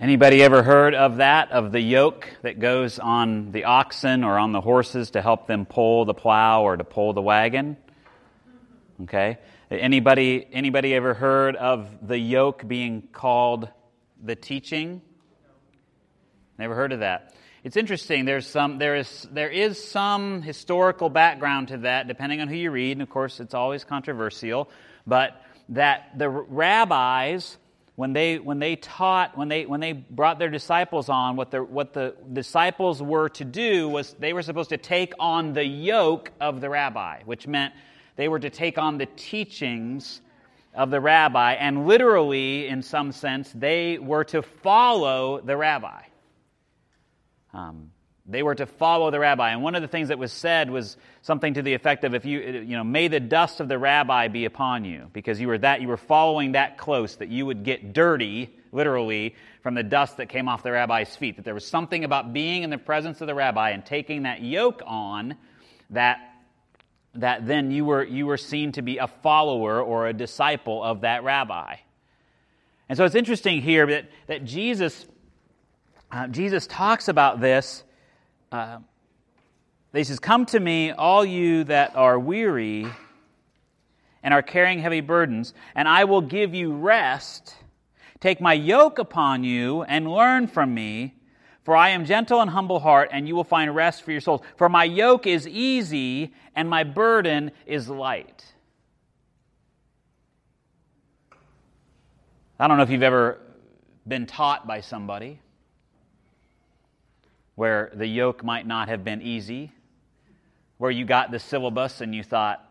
Anybody ever heard of that, of the yoke that goes on the oxen or on the horses to help them pull the plow or to pull the wagon? Okay. Anybody, anybody ever heard of the yoke being called the teaching? Never heard of that. It's interesting. There's some, there, is, there is some historical background to that, depending on who you read. And of course, it's always controversial. But that the rabbis, when they, when they taught, when they, when they brought their disciples on, what the, what the disciples were to do was they were supposed to take on the yoke of the rabbi, which meant they were to take on the teachings of the rabbi. And literally, in some sense, they were to follow the rabbi. Um, they were to follow the rabbi. And one of the things that was said was something to the effect of, if you, you know, may the dust of the rabbi be upon you, because you were that, you were following that close, that you would get dirty, literally, from the dust that came off the rabbi's feet. That there was something about being in the presence of the rabbi and taking that yoke on that, that then you were, you were seen to be a follower or a disciple of that rabbi. And so it's interesting here that, that Jesus uh, Jesus talks about this. Uh, he says, Come to me, all you that are weary and are carrying heavy burdens, and I will give you rest. Take my yoke upon you and learn from me, for I am gentle and humble heart, and you will find rest for your souls. For my yoke is easy and my burden is light. I don't know if you've ever been taught by somebody where the yoke might not have been easy, where you got the syllabus and you thought,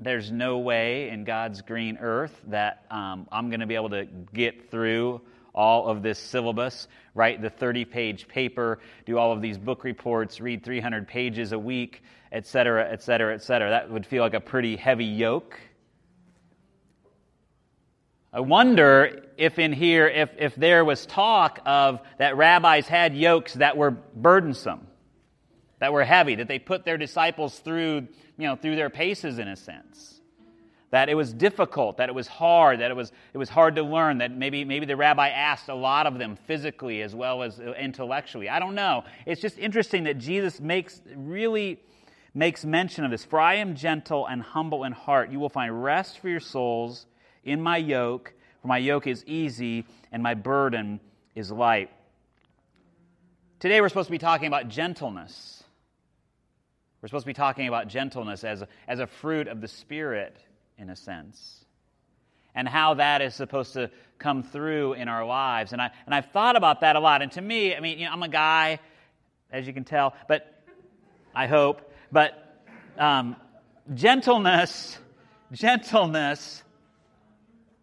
there's no way in God's green earth that um, I'm going to be able to get through all of this syllabus, write the 30 page paper, do all of these book reports, read 300 pages a week, et cetera, et cetera, et cetera. That would feel like a pretty heavy yoke. I wonder if in here, if, if there was talk of that rabbis had yokes that were burdensome, that were heavy, that they put their disciples through, you know, through their paces in a sense. That it was difficult, that it was hard, that it was, it was hard to learn, that maybe, maybe the rabbi asked a lot of them physically as well as uh, intellectually. I don't know. It's just interesting that Jesus makes, really makes mention of this. For I am gentle and humble in heart. You will find rest for your souls in my yoke, for my yoke is easy and my burden is light. Today we're supposed to be talking about gentleness. We're supposed to be talking about gentleness as a, as a fruit of the Spirit, in a sense, and how that is supposed to come through in our lives. And, I, and I've thought about that a lot. And to me, I mean, you know, I'm a guy, as you can tell, but I hope, but um, gentleness, gentleness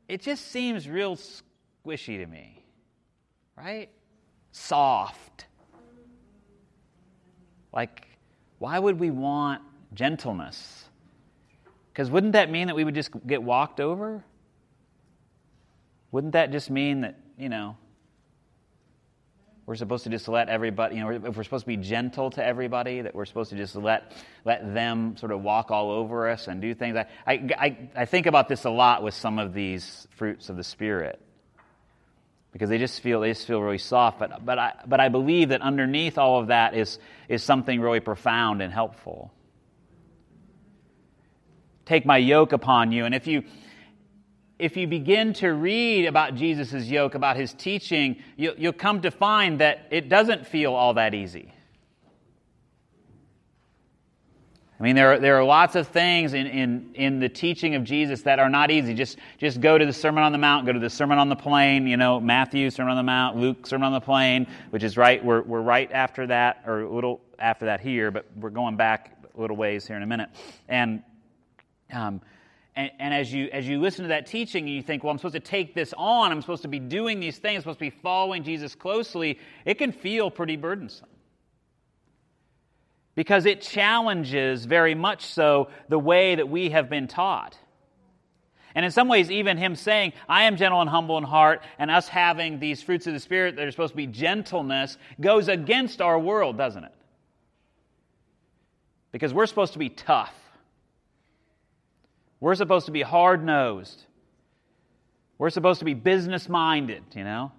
it just seems real squishy to me, right? Soft. Like, why would we want gentleness? Because wouldn't that mean that we would just get walked over? Wouldn't that just mean that, you know, we're supposed to just let everybody, you know, if we're supposed to be gentle to everybody, that we're supposed to just let, let them sort of walk all over us and do things. I, I, I think about this a lot with some of these fruits of the Spirit because they just feel, they just feel really soft. But, but, I, but I believe that underneath all of that is, is something really profound and helpful. Take my yoke upon you. And if you, if you begin to read about Jesus' yoke, about his teaching, you'll, you'll come to find that it doesn't feel all that easy. I mean, there are, there are lots of things in, in, in the teaching of Jesus that are not easy. Just, just go to the Sermon on the Mount, go to the Sermon on the Plain, you know, Matthew, Sermon on the Mount, Luke, Sermon on the Plain, which is right, we're, we're right after that, or a little after that here, but we're going back a little ways here in a minute. And um, and, and, as, you, as you listen to that teaching and you think, well, I'm supposed to take this on, I'm supposed to be doing these things, I'm supposed to be following Jesus closely, it can feel pretty burdensome. Because it challenges very much so the way that we have been taught. And in some ways, even him saying, I am gentle and humble in heart, and us having these fruits of the Spirit that are supposed to be gentleness, goes against our world, doesn't it? Because we're supposed to be tough. We're supposed to be hard nosed. We're supposed to be business minded, you know?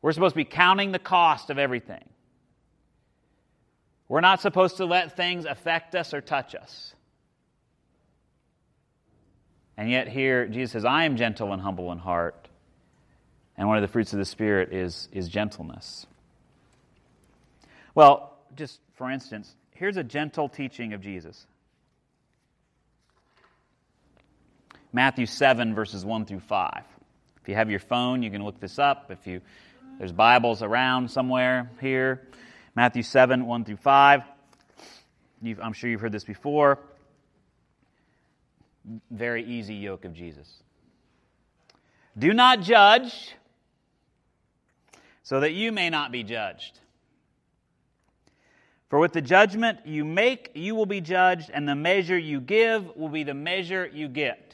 We're supposed to be counting the cost of everything. We're not supposed to let things affect us or touch us. And yet, here, Jesus says, I am gentle and humble in heart. And one of the fruits of the Spirit is, is gentleness. Well, just for instance, here's a gentle teaching of Jesus Matthew 7, verses 1 through 5. If you have your phone, you can look this up. If you there's Bibles around somewhere here. Matthew 7, 1 through 5. You've, I'm sure you've heard this before. Very easy yoke of Jesus. Do not judge, so that you may not be judged. For with the judgment you make, you will be judged, and the measure you give will be the measure you get.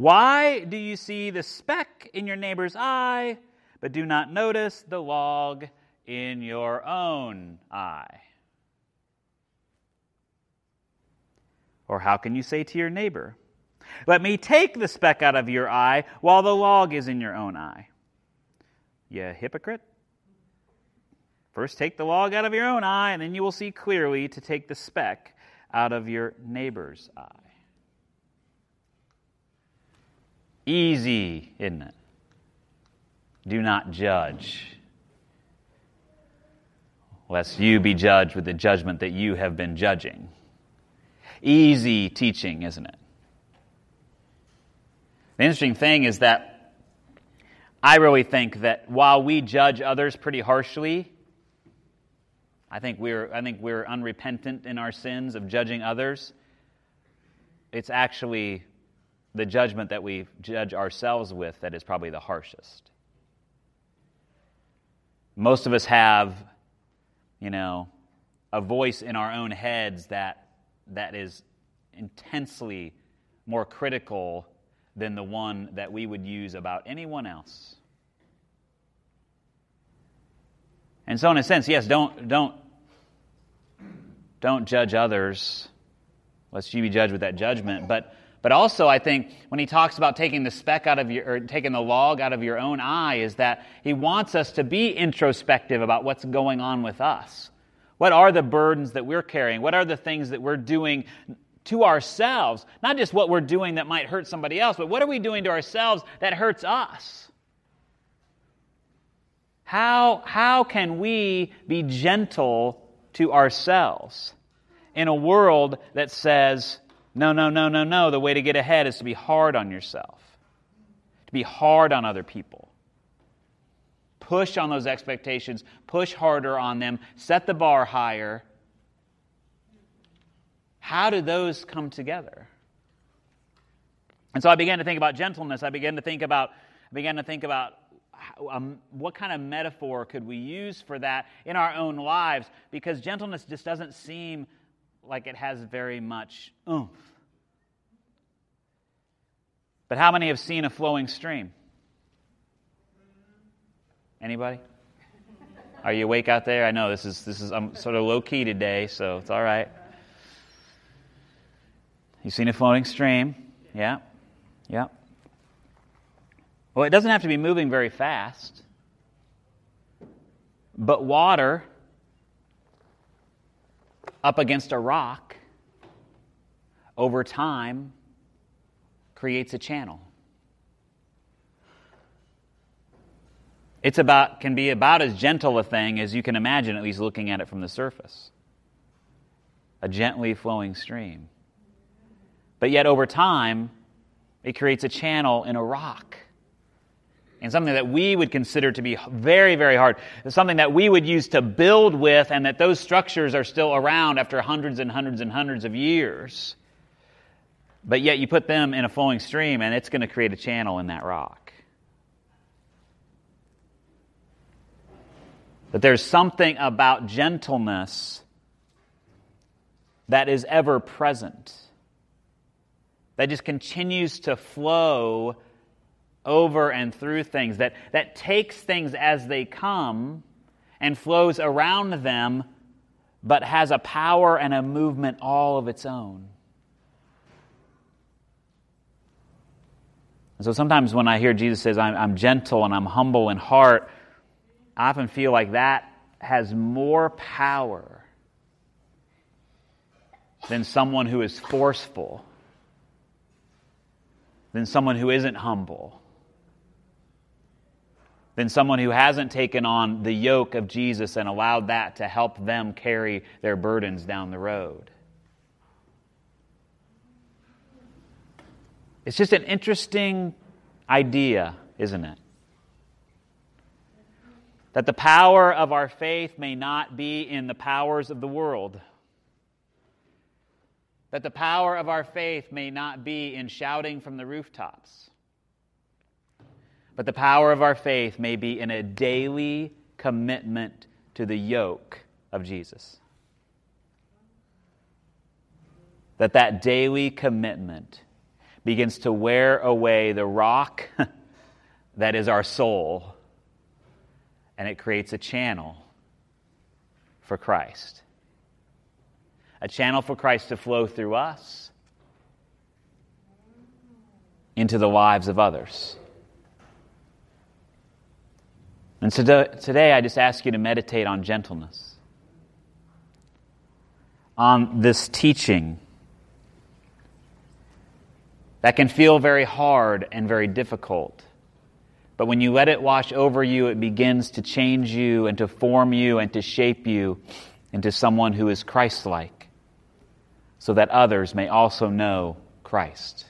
Why do you see the speck in your neighbor's eye, but do not notice the log in your own eye? Or how can you say to your neighbor, Let me take the speck out of your eye while the log is in your own eye? You hypocrite. First, take the log out of your own eye, and then you will see clearly to take the speck out of your neighbor's eye. Easy, isn't it? Do not judge, lest you be judged with the judgment that you have been judging. Easy teaching, isn't it? The interesting thing is that I really think that while we judge others pretty harshly, I think we're, I think we're unrepentant in our sins of judging others. It's actually the judgment that we judge ourselves with that is probably the harshest. Most of us have, you know, a voice in our own heads that, that is intensely more critical than the one that we would use about anyone else. And so, in a sense, yes, don't, don't, don't judge others, lest you be judged with that judgment. But, but also, I think when he talks about taking the speck out of your, or taking the log out of your own eye, is that he wants us to be introspective about what's going on with us. What are the burdens that we're carrying? What are the things that we're doing to ourselves, not just what we're doing that might hurt somebody else, but what are we doing to ourselves that hurts us? How, how can we be gentle to ourselves in a world that says, no, no, no, no, no, the way to get ahead is to be hard on yourself, to be hard on other people? Push on those expectations, push harder on them, set the bar higher how do those come together? And so I began to think about gentleness. I began to think about, I began to think about um, what kind of metaphor could we use for that in our own lives? Because gentleness just doesn't seem like it has very much oomph. But how many have seen a flowing stream? Anybody? Are you awake out there? I know this is this is I'm sort of low key today, so it's all right. You've seen a flowing stream. Yeah. Yeah. Well, it doesn't have to be moving very fast. But water up against a rock over time creates a channel. It's about can be about as gentle a thing as you can imagine at least looking at it from the surface. A gently flowing stream. But yet, over time, it creates a channel in a rock. And something that we would consider to be very, very hard. Something that we would use to build with, and that those structures are still around after hundreds and hundreds and hundreds of years. But yet, you put them in a flowing stream, and it's going to create a channel in that rock. But there's something about gentleness that is ever present that just continues to flow over and through things, that, that takes things as they come and flows around them, but has a power and a movement all of its own. And so sometimes when I hear Jesus says, I'm, I'm gentle and I'm humble in heart, I often feel like that has more power than someone who is forceful, than someone who isn't humble, than someone who hasn't taken on the yoke of Jesus and allowed that to help them carry their burdens down the road. It's just an interesting idea, isn't it? That the power of our faith may not be in the powers of the world. That the power of our faith may not be in shouting from the rooftops. But the power of our faith may be in a daily commitment to the yoke of Jesus. That that daily commitment begins to wear away the rock that is our soul, and it creates a channel for Christ. A channel for Christ to flow through us into the lives of others. And so today, I just ask you to meditate on gentleness, on this teaching that can feel very hard and very difficult. But when you let it wash over you, it begins to change you and to form you and to shape you into someone who is Christ like, so that others may also know Christ.